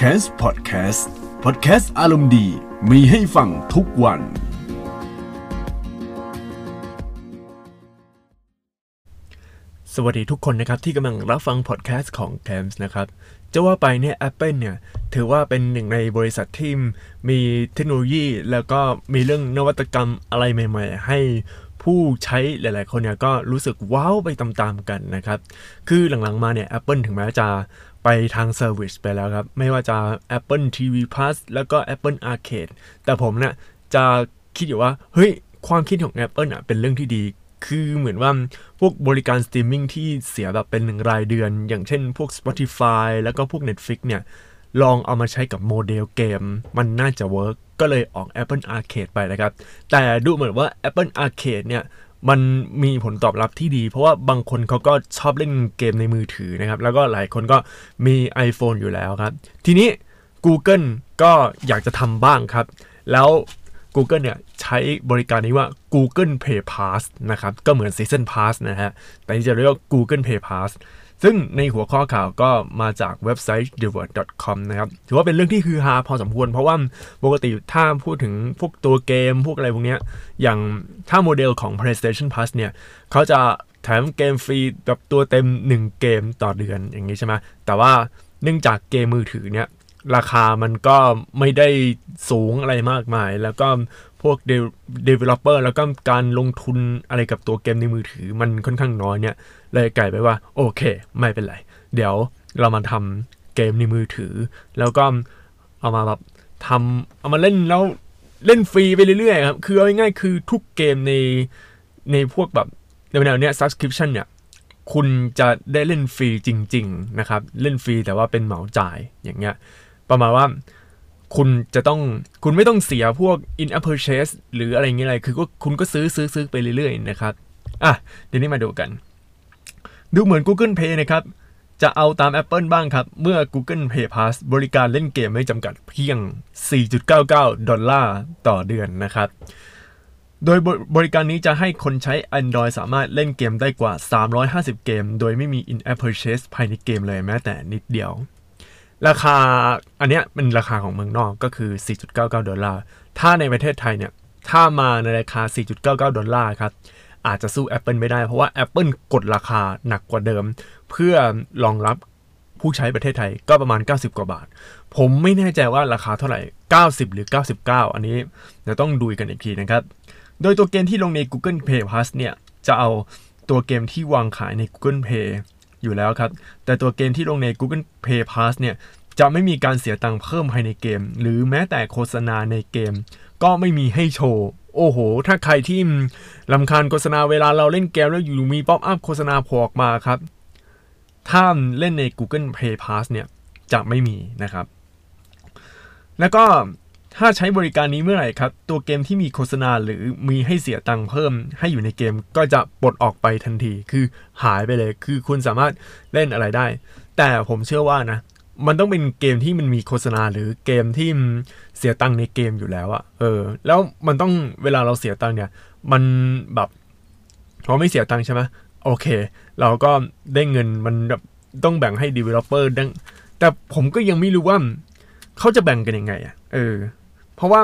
c a s Podcast Podcast อารมณ์ดีมีให้ฟังทุกวัน สวัสดีทุกคนนะครับที่กำลังรับฟังพอดแคสต์ของ c a m s นะครับจะว่าไปเนี่ย Apple เนี่ย ถือว่าเป็นหนึ่งในบริษัทที่มีเทคโนโลยี แล้วก็มีเรื่องนวัตกรรมอะไรใหม่ ๆ ให้ผู้ใช้หลาย ๆ คนเนี่ยก็รู้สึกว้าวไปตามๆกันนะครับ คือหลังๆมาเนี่ย Apple ถึงแม้จะ ไปทาง service ไปแล้วครับ ไม่ว่าจะ Apple TV Plus แล้วก็ Apple Arcade แต่ผมเนี่ยจะคิดอยู่ว่า เฮ้ย ความคิดของ Apple อะเป็นเรื่องที่ดี คือเหมือนว่าพวกบริการสตรีมมิ่งที่เสียแบบเป็นหนึ่งรายเดือน อย่างเช่นพวก Spotify แล้วก็พวก Netflix เนี่ย ลองเอามาใช้กับโมเดลเกม มันน่าจะ work ก็เลยออก Apple Arcade ไปนะครับ แต่ดูเหมือนว่า Apple Arcade เนี่ย มันมีผลตอบรับที่ดี เพราะว่าบางคนเขาก็ชอบเล่นเกมในมือถือนะครับ แล้วก็หลายคนก็มี iPhone อยู่แล้วครับ ทีนี้ Google ก็อยากจะทำบ้างครับ แล้ว Google เนี่ยใช้บริการนี้ว่า Google Play Pass นะครับ ก็เหมือน Season Pass นะฮะ แต่นี่จะเรียกว่า Google Play Pass ซึ่งในหัวข้อข่าวก็มาจากเว็บไซต์ t h e w o r d c o m นะครับ ถือว่าเป็นเรื่องที่คือฮาพอสมควร เพราะว่าปกติถ้าพูดถึงพวกตัวเกม พวกอะไรพวกเนี้ย อย่างถ้าโมเดลของ PlayStation Plus เนี่ยเขาจะแถมเกมฟรีแบบตัวเต็ม 1 เกมต่อเดือนอย่างนี้ใช่ไหมแต่ว่าเนื่องจากเกมมือถือเนี่ย ราคามันก็ไม่ได้สูงอะไรมากมาย แล้วก็พวก developer แล้วก็การลงทุนอะไรกับตัวเกมในมือถือมันค่อนข้างน้อยเนี่ย เลยกลายไปว่า โอเค ไม่เป็นไร เดี๋ยวเรามาทำเกมในมือถือ แล้วก็เอามาแบบทำเอามาเล่นแล้วเล่นฟรีไปเรื่อยๆครับ คือเอาง่ายๆคือทุกเกมในในพวกแบบในแนวเนี้ย subscription เนี่ยคุณจะได้เล่นฟรีจริง ๆ นะครับ เล่นฟรีแต่ว่าเป็นเหมาจ่ายอย่างเงี้ย ประมาณว่าคุณจะต้องคุณไม่ต้องเสียพวก in app purchase หรืออะไรเงี้ยอะไร คือก็คุณก็ซื้อซื้อซื้อไปเรื่อยๆนะครับ อะ เดี๋ยวนี้มาดูกัน ดูเหมือน Google Pay นะครับ จะเอาตาม Apple บ้างครับ เมื่อ Google Pay Pass บริการเล่นเกมไม่จำกัดเพียง 4.99 ดอลลาร์ต่อเดือนนะครับ โดยบริการนี้จะให้คนใช้ Android สามารถเล่นเกมได้กว่า 350 เกม โดยไม่มี in-app purchase ภายในเกมเลยแม้แต่นิดเดียว ราคาอันเนี้ยเป็นราคาของเมืองนอกก็คือ 4.99 ดอลลาร์ ถ้าในประเทศไทยเนี่ย ถ้ามาในราคา 4.99 ดอลลาร์ครับ อาจจะสู้ Apple ไม่ได้ เพราะว่า Apple กดราคาหนักกว่าเดิม เพื่อรองรับผู้ใช้ประเทศไทยก็ประมาณ 90 กว่าบาท ผมไม่แน่ใจว่าราคาเท่าไหร่ 90 หรือ 99 อันนี้เดี๋ยวต้องดูกันอีกทีนะครับ โดยตัวเกมที่ลงใน Google Play Plus เนี่ย จะเอาตัวเกมที่วางขายใน Google Play อยู่แล้วครับ แต่ตัวเกมที่ลงใน Google Play Plus เนี่ยจะไม่มีการเสียตังค์เพิ่มภายในเกม หรือแม้แต่โฆษณาในเกม ก็ไม่มีให้โชว์ โอ้โห ถ้าใครที่ลำคาญโฆษณาเวลาเราเล่นเกมแล้วอยู่มีป๊อปอัพโฆษณาโผลออกมาครับ ถ้าเล่นใน Google Play Pass เนี่ยจะไม่มีนะครับ แล้วก็ ถ้าใช้บริการนี้เมื่อไหร่ครับ ตัวเกมที่มีโฆษณาหรือมีให้เสียตังค์เพิ่ม ให้อยู่ในเกมก็จะปลดออกไปทันที คือหายไปเลย คือคุณสามารถเล่นอะไรได้ แต่ผมเชื่อว่านะ มันต้องเป็นเกมที่มันมีโฆษณาหรือเกมที่เสียตังค์ในเกมอยู่แล้วอะเออ แล้วมันต้องเวลาเราเสียตังค์เนี่ย มันแบบเราไม่เสียตังค์ใช่ไหมโอเค เราก็ได้เงินมันแบบต้องแบ่งให้ developer ดังแต่ผมก็ยังไม่รู้ว่าเขาจะแบ่งกันยังไงอะเออ เพราะว่า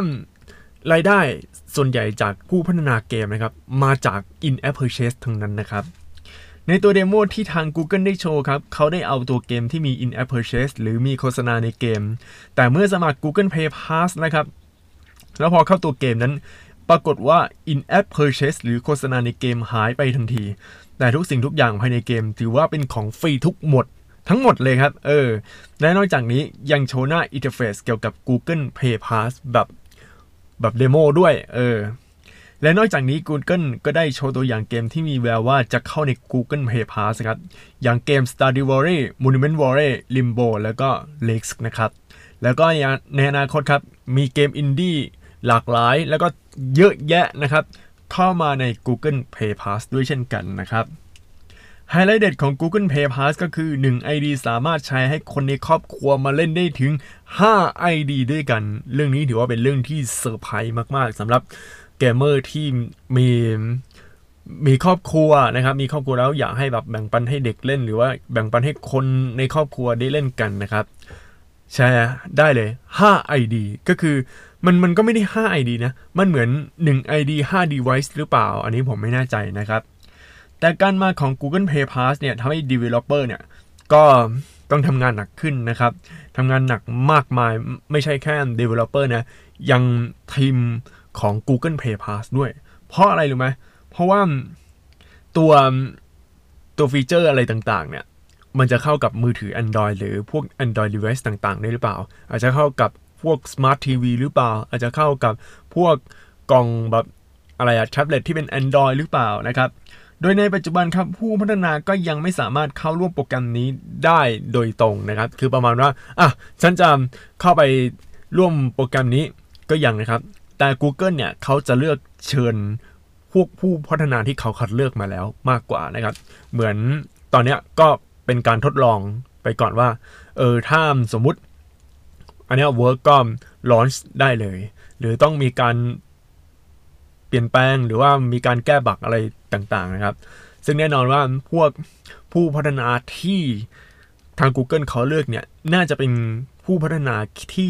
รายได้ส่วนใหญ่จากผู้พัฒนาเกมนะครับ มาจาก in-app purchase ทั้งนั้นนะครับ ในตัว demo ที่ทาง Google ได้โชว์ครับ เขาได้เอาตัวเกมที่มี in-app purchase หรือมีโฆษณาในเกม แต่เมื่อสมัคร Google Play Pass นะครับ แล้วพอเข้าตัวเกมนั้น ปรากฏว่า in-app purchase หรือโฆษณาในเกมหายไปทันที แต่ทุกสิ่งทุกอย่างภายในเกม ถือว่าเป็นของฟรีทุกหมด ทั้งหมดเลยครับ เออ และนอกจากนี้ยังโชว์หน้า interface เกี่ยวกับ Google Play Pass แบบแบบ demo ด้วย เออ และนอกจากนี้ Google ก็ได้โชว์ตัวอย่างเกมที่มีแววว่าจะเข้าใน Google Play Pass ครับ อย่างเกม Stardew Valley Monument Valley Limbo แล้วก็ Lex นะครับ แล้วก็ในอนาคตครับ มีเกมอินดี้หลากหลาย แล้วก็เยอะแยะนะครับ เข้ามาใน Google Play Pass ด้วยเช่นกันนะครับ ไฮไลท์เด็ดของ Google Play Pass ก็คือ 1 ID สามารถใช้ให้คนในครอบครัวมาเล่นได้ถึง 5 ID ด้วยกัน เรื่องนี้ถือว่าเป็นเรื่องที่เซอร์ไพรส์มาก ๆสำหรับเกมเมอร์ที่มีมีครอบครัวนะครับ มีครอบครัวแล้วอยากให้แบบแบ่งปันให้เด็กเล่น หรือว่าแบ่งปันให้คนในครอบครัวได้เล่นกันนะครับแชร์ได้เลย 5 ID ก็คือมันมันก็ไม่ได้ 5 ID นะ มันเหมือน 1 ID 5 device หรือเปล่า อันนี้ผมไม่แน่ใจนะครับ แต่การมาของ Google Play Pass เนี่ยทำให้ developer เนี่ยก็ต้องทำงานหนักขึ้นนะครับทำงานหนักมากมายไม่ใช่แค่ developer นะ ยังทีมของ Google Play Pass ด้วย เพราะอะไรรู้ไหมเพราะว่าตัวตัวฟีเจอร์อะไรต่างๆ เนี่ยมันจะเข้ากับมือถือ Android หรือพวก Android device ต่างๆ ได้หรือเปล่า อาจจะเข้ากับพวก Smart TV หรือเปล่า อาจจะเข้ากับพวกกล่องแบบอะไรอะแท็บเล็ตที่เป็น Android หรือเปล่านะครับ โดยในปัจจุบันครับผู้พัฒนาก็ยังไม่สามารถเข้าร่วมโปรแกรมนี้ได้โดยตรงนะครับ คือประมาณว่าอะฉันจะเข้าไปร่วมโปรแกรมนี้ก็ยังนะครับ แต่ Google เนี่ยเขาจะเลือกเชิญพวกผู้พัฒนาที่เขาคัดเลือกมาแล้วมากกว่านะครับ เหมือนตอนนี้ก็เป็นการทดลองไปก่อนว่า เออถ้าสมมุติ อันนี้เวิร์กก็ลอนช์ได้เลย หรือต้องมีการเปลี่ยนแปลงหรือว่ามีการแก้ bug อะไร ต่างๆนะครับ ซึ่งแน่นอนว่าพวกผู้พัฒนาที่ทาง Google เขาเลือกเนี่ย น่าจะเป็นผู้พัฒนาที่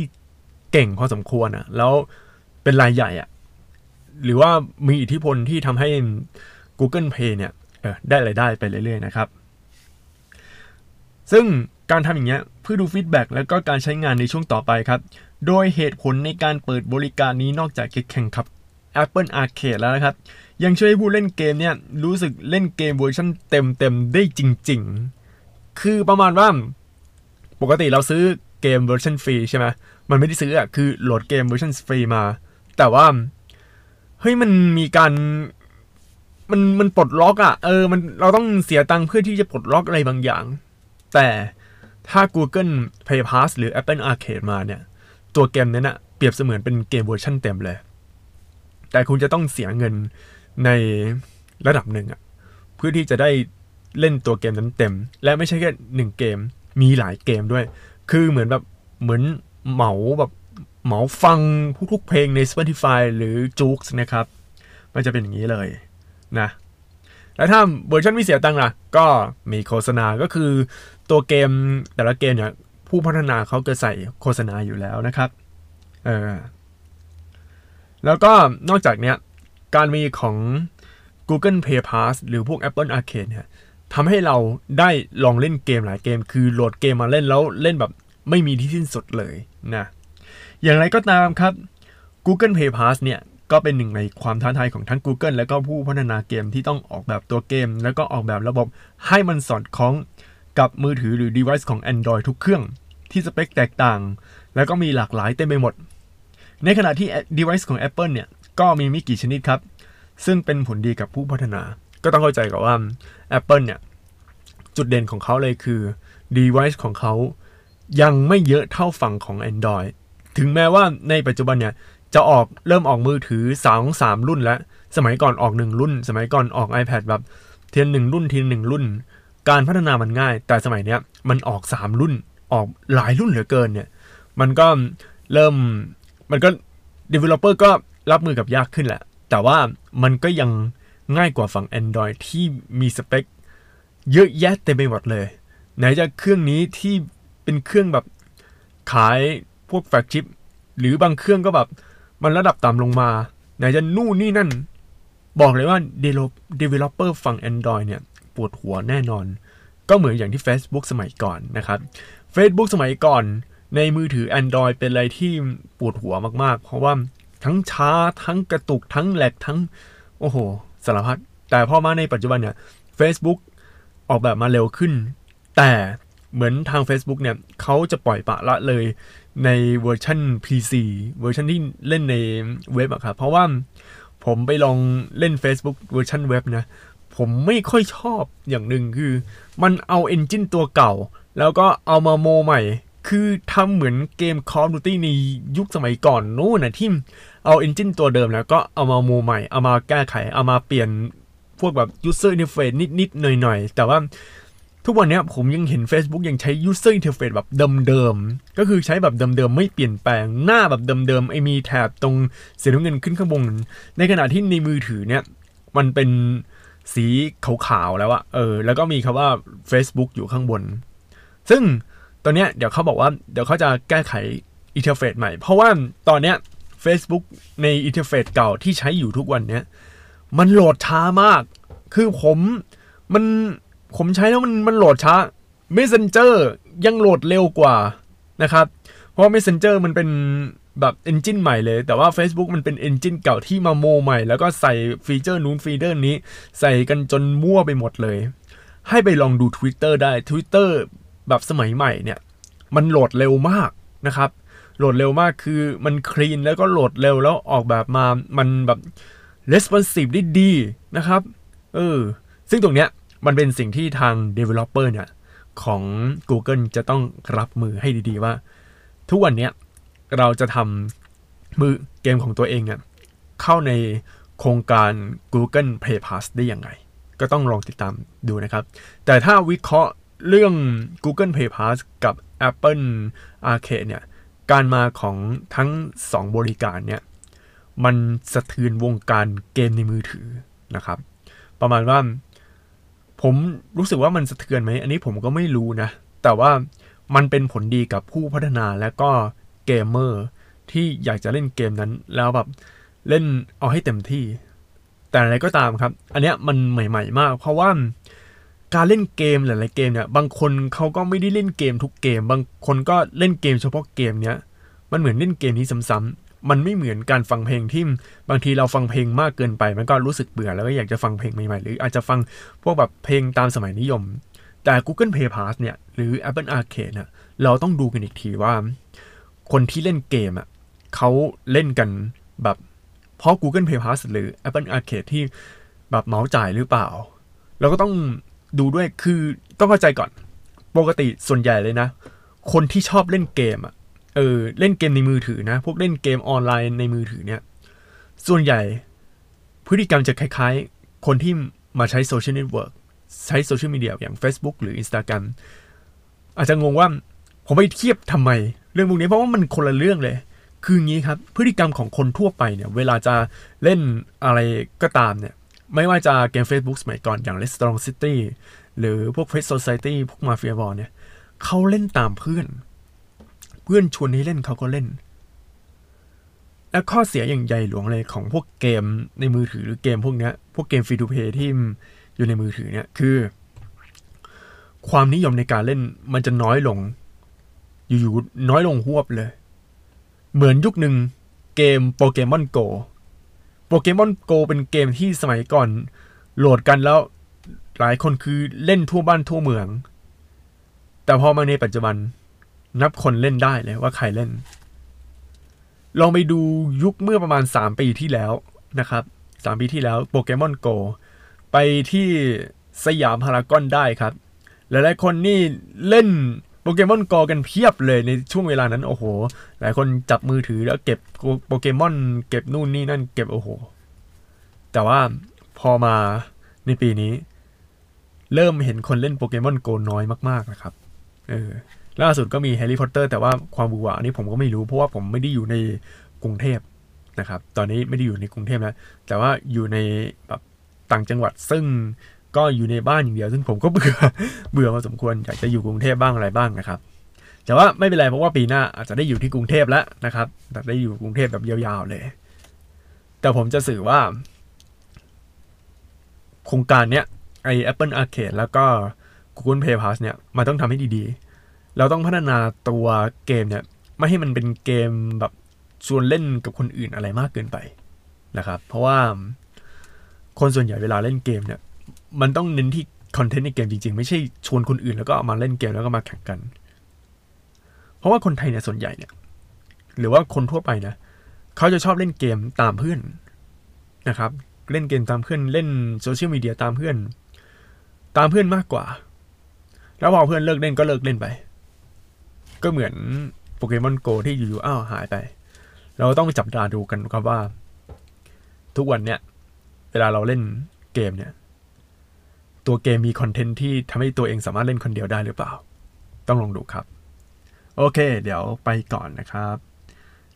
เก่งพอสมควรอะแล้วเป็นรายใหญ่อะหรือว่ามีอิทธิพลที่ทำให้ Google Play เนี่ยได้รายได้ไปเรื่อยๆนะครับ ซึ่งการทำอย่างเงี้ยเพื่อดู feedback แล้วก็การใช้งานในช่วงต่อไปครับ โดยเหตุผลในการเปิดบริการนี้นอกจากจะแข่งกับ Apple Arcade แล้วนะครับ ยังช่วยให้ผู้เล่นเกมเนี่ยรู้สึกเล่นเกมเวอร์ชันเต็มๆได้จริง ๆ คือประมาณว่าปกติเราซื้อเกมเวอร์ชันฟรีใช่ไหมมันไม่ได้ซื้ออะคือโหลดเกมเวอร์ชันฟรีมา แต่ว่าเฮ้ยมันมีการมันมันปลดล็อกอะ่ะ เออ มันเราต้องเสียตังค์เพื่อที่จะปลดล็อกอะไรบางอย่าง แต่ถ้า Google Play Pass หรือ Apple Arcade มาเนี่ย ตัวเกมนั้นอะเปรียบเสมือนเป็นเกมเวอร์ชันเต็มเลย แต่คุณจะต้องเสียเงิน ในระดับหนึ่งอะเพื่อที่จะได้เล่นตัวเกมนั้นเต็มและไม่ใช่แค่หนึ่งเกม มีหลายเกมด้วย คือเหมือนแบบเหมือนเหมาแบบเหมาฟังทุกๆเพลงใน Spotify หรือ j o o x นะครับ มันจะเป็นอย่างนี้เลยนะ แล้วถ้าเวอร์ชันไม่เสียตังค์ล่ะ ก็มีโฆษณาก็คือตัวเกมแต่ละเกมเนี่ยผู้พัฒนาเขาจะใส่โฆษณาอยู่แล้วนะครับ เออ แล้วก็นอกจากเนี้ย การมีของ Google Play Pass หรือพวก Apple Arcade เนี่ยทำให้เราได้ลองเล่นเกมหลายเกม คือโหลดเกมมาเล่นแล้วเล่นแบบไม่มีที่สิ้นสุดเลยนะ อย่างไรก็ตามครับ Google Play Pass เนี่ยก็เป็นหนึ่งในความท้าทายของทั้ง Google และก็ผู้พัฒนาเกมที่ต้องออกแบบตัวเกม แล้วก็ออกแบบระบบให้มันสอดคล้องกับมือถือหรือ device ของ Android ทุกเครื่อง ที่สเปคแตกต่าง แล้วก็มีหลากหลายเต็มไปหมด ในขณะที่ device ของ Apple เนี่ย ก็มีไม่กี่ชนิดครับ ซึ่งเป็นผลดีกับผู้พัฒนา ก็ต้องเข้าใจก่อนว่า Apple เนี่ย จุดเด่นของเขาเลยคือ device ของเขายังไม่เยอะเท่าฝั่งของ Android ถึงแม้ว่าในปัจจุบันเนี่ย จะออกเริ่มออกมือถือสองสามรุ่นแล้ว สมัยก่อนออกหนึ่งรุ่น สมัยก่อนออก iPad แบบเทียนหนึ่งรุ่นเทีหนึ่งรุ่น การพัฒนามันง่าย แต่สมัยเนี้ยมันออกสามรุ่นออกหลายรุ่นเหลือเกินเนี่ย มันก็เริ่มมันก็ developer ก็ รับมือกับยากขึ้นแหละ แต่ว่ามันก็ยังง่ายกว่าฝั่ง Android ที่มีสเปค เยอะแยะเต็มไปหมดเลย ไหนจะเครื่องนี้ที่เป็นเครื่องแบบขายพวกแฟลกชิป หรือบางเครื่องก็แบบ มันระดับต่ำลงมา ไหนจะนู่นนี่นั่น บอกเลยว่า developer ฝั่ง Android เนี่ย ปวดหัวแน่นอน ก็เหมือนอย่างที่ Facebook สมัยก่อนนะครับ Facebook สมัยก่อนในมือถือ Android เป็นอะไรที่ปวดหัวมากๆ เพราะว่า ทั้งช้าทั้งกระตุกทั้งแหลกทั้ง โอ้โหสารพัดแต่พอมาในปัจจุบันเนี่ย Facebook ออกแบบมาเร็วขึ้น แต่เหมือนทาง Facebook เนี่ยเขาจะปล่อยปะละเลยในเวอร์ชัน PC เวอร์ชันที่เล่นในเว็บอะครับ เพราะว่าผมไปลองเล่น Facebook version เว็บนะ ผมไม่ค่อยชอบอย่างหนึ่งคือ มันเอา engine ตัวเก่า แล้วก็เอามาโมใหม่ คือทำเหมือนเกม Call of Duty ในยุคสมัยก่อนนู้นนะที่เอาเอนจินตัวเดิมแล้วก็เอามาโมใหม่ เอามาแก้ไข เอามาเปลี่ยนพวกแบบ user interface นิดๆ หน่อยๆ แต่ว่าทุกวันนี้ผมยังเห็น Facebook ยังใช้ user interface แบบเดิมๆ ก็คือใช้แบบเดิมๆ ไม่เปลี่ยนแปลงหน้าแบบเดิมๆ ไอมีแถบตรงสีน้ำเงินขึ้นข้างบน ในขณะที่ในมือถือเนี่ย มันเป็นสีขาวๆ แล้วอะเออ แล้วก็มีคำว่า Facebook อยู่ข้างบน ซึ่ง ตอนเนี้ยเดี๋ยวเขาบอกว่าเดี๋ยวเขาจะแก้ไข interface ใหม่ เพราะว่าตอนเนี้ย Facebook ใน interface เก่าที่ใช้อยู่ทุกวันเนี้ยมันโหลดช้ามาก คือผมมันผมใช้แล้วมันมันโหลดช้า Messenger ยังโหลดเร็วกว่านะครับ เพราะ Messenger มันเป็นแบบ engine ใหม่เลย แต่ว่า Facebook มันเป็น engine เก่าที่มาโมใหม่ แล้วก็ใส่ฟีเจอร์นู้นฟีเจอร์นี้ ใส่กันจนมั่วไปหมดเลย ให้ไปลองดู Twitter ได้ Twitter แบบสมัยใหม่เนี่ย มันโหลดเร็วมากนะครับ โหลดเร็วมากคือมันคลีนแล้วก็โหลดเร็วแล้วออกแบบมามันแบบ responsive ได้ดีนะครับ เออ ซึ่งตรงเนี้ยมันเป็นสิ่งที่ทาง developer เนี่ย ของ Google จะต้องรับมือให้ดีๆว่า ทุกวันเนี้ยเราจะทำมือเกมของตัวเองเนี่ยเข้าในโครงการ Google Play Pass ได้ยังไง ก็ต้องลองติดตามดูนะครับ แต่ถ้าวิเคราะห์ เรื่อง Google Play Pass กับ Apple Arcade เนี่ย การมาของทั้ง 2 บริการเนี่ย มันสะเทือนวงการเกมในมือถือนะครับ ประมาณว่า ผมรู้สึกว่ามันสะเทือนไหม อันนี้ผมก็ไม่รู้นะ แต่ว่ามันเป็นผลดีกับผู้พัฒนาและก็เกมเมอร์ที่อยากจะเล่นเกมนั้น แล้วแบบเล่นเอาให้เต็มที่ แต่อะไรก็ตามครับ อันเนี้ยมันใหม่ ๆ มาก เพราะว่า การเล่นเกมหลายๆเกมเนี่ย บางคนเขาก็ไม่ได้เล่นเกมทุกเกม บางคนก็เล่นเกมเฉพาะเกมเนี้ย มันเหมือนเล่นเกมนี้ซ้ำๆมันไม่เหมือนการฟังเพลงที่บางทีเราฟังเพลงมากเกินไป มันก็รู้สึกเบื่อแล้วก็อยากจะฟังเพลงใหม่ๆ หรืออาจจะฟังพวกแบบเพลงตามสมัยนิยม แต่ Google Play Pass เนี่ย หรือ Apple Arcade เนี่ยเราต้องดูกันอีกทีว่า คนที่เล่นเกมอะเขาเล่นกันแบบเพราะ Google Play Pass หรือ Apple Arcade ที่แบบเหมาจ่ายหรือเปล่า เราก็ต้อง ดูด้วยคือต้องเข้าใจก่อน ปกติส่วนใหญ่เลยนะ คนที่ชอบเล่นเกมอะเออเล่นเกมในมือถือนะ พวกเล่นเกมออนไลน์ในมือถือเนี่ย ส่วนใหญ่พฤติกรรมจะคล้ายๆ คนที่มาใช้โซเชียลเน็ตเวิร์กใช้โซเชียลมีเดียอย่าง Facebook หรือ Instagram อาจจะงงว่าผมไปเทียบทำไม เรื่องพวกนี้เพราะว่ามันคนละเรื่องเลย คืองี้ครับ พฤติกรรมของคนทั่วไปเนี่ย เวลาจะเล่นอะไรก็ตามเนี่ย ไม่ว่าจะเกม Facebook สมัยก่อนอย่าง Restaurant City หรือพวก Pet Society พวก Mafia Wars เนี่ยเขาเล่นตามเพื่อน เพื่อนชวนให้เล่นเขาก็เล่น และข้อเสียอย่างใหญ่หลวงเลยของพวกเกมในมือถือหรือเกมพวกเนี้ย พวกเกมฟรีทูเพย์ที่อยู่ในมือถือเนี่ยคือ ความนิยมในการเล่นมันจะน้อยลง อยู่ๆน้อยลงหวบเลย เหมือนยุคหนึ่งเกมโปเกมอนโก โปเกมอนโกเป็นเกมที่สมัยก่อนโหลดกันแล้วหลายคนคือเล่นทั่วบ้านทั่วเมือง แต่พอมาในปัจจุบันนับคนเล่นได้เลยว่าใครเล่น ลองไปดูยุคเมื่อประมาณ 3 ปีที่แล้วนะครับ 3 ปีที่แล้วโปเกมอนโกไปที่สยามพารากอนได้ครับ หลายๆคนนี่เล่น โปเกมอนโกกันเพียบเลยในช่วงเวลานั้นโอ้โห หลายคนจับมือถือแล้วเก็บโปเกมอนเก็บนู่นนี่นั่นเก็บโอ้โห แต่ว่าพอมาในปีนี้ เริ่มเห็นคนเล่นโปเกมอนโกน้อยมากๆนะครับ เออล่าสุดก็มีแฮร์รี่พอตเตอร์แต่ว่าความบูมอ่ะอันนี้ผมก็ไม่รู้เพราะว่าผมไม่ได้อยู่ในกรุงเทพนะครับ ตอนนี้ไม่ได้อยู่ในกรุงเทพแล้วแต่ว่าอยู่ในแบบต่างจังหวัดซึ่ง ก็อยู่ในบ้านอย่างเดียว ซึ่งผมก็เบื่อเบื่อมาสมควรอยากจะอยู่กรุงเทพบ้างอะไรบ้างนะครับ แต่ว่าไม่เป็นไรเพราะว่าปีหน้าอาจจะได้อยู่ที่กรุงเทพแล้วนะครับแต่ได้อยู่กรุงเทพแบบยาวๆเลย แต่ผมจะสื่อว่า โครงการเนี้ยไอ Apple Arcade แล้วก็ Google Play Pass เนี่ยมันต้องทำให้ดีๆ เราต้องพัฒนาตัวเกมเนี่ยไม่ให้มันเป็นเกมแบบชวนเล่นกับคนอื่นอะไรมากเกินไปนะครับ เพราะว่าคนส่วนใหญ่เวลาเล่นเกมเนี่ย มันต้องเน้นที่คอนเทนต์ในเกมจริงๆ ไม่ใช่ชวนคนอื่นแล้วก็เอามาเล่นเกมแล้วก็มาแข่งกัน เพราะว่าคนไทยเนี่ยส่วนใหญ่เนี่ย หรือว่าคนทั่วไปนะเขาจะชอบเล่นเกมตามเพื่อนนะครับ เล่นเกมตามเพื่อนเล่นโซเชียลมีเดียตามเพื่อน ตามเพื่อนมากกว่า แล้วพอเพื่อนเลิกเล่นก็เลิกเล่นไป ก็เหมือนโปเกมอนโกที่อยู่ๆอ้าวหายไป เราต้องจับตาดูกันครับว่า ทุกวันเนี่ยเวลาเราเล่นเกมเนี่ย ตัวเกมมีคอนเทนต์ที่ทำให้ตัวเองสามารถเล่นคนเดียวได้หรือเปล่า ต้องลองดูครับ โอเค เดี๋ยวไปก่อนนะครับ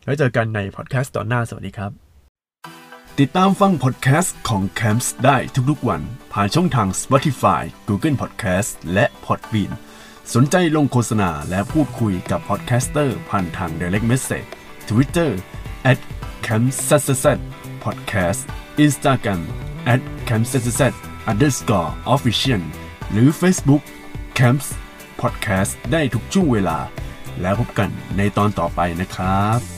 แล้วเจอกันในพอดแคสต์ตอนหน้าสวัสดีครับ ติดตามฟังพอดแคสต์ของ Camps ได้ทุกๆวัน ผ่านช่องทาง Spotify Google Podcast และ Podbean สนใจลงโฆษณาและพูดคุยกับพอดแคสเตอร์ผ่านทาง Direct Message Twitter at c a m p s s s podcast Instagram at c a m p s s s underscore official หรือ Facebook Camps Podcast ได้ทุกช่วงเวลา แล้วพบกันในตอนต่อไปนะครับ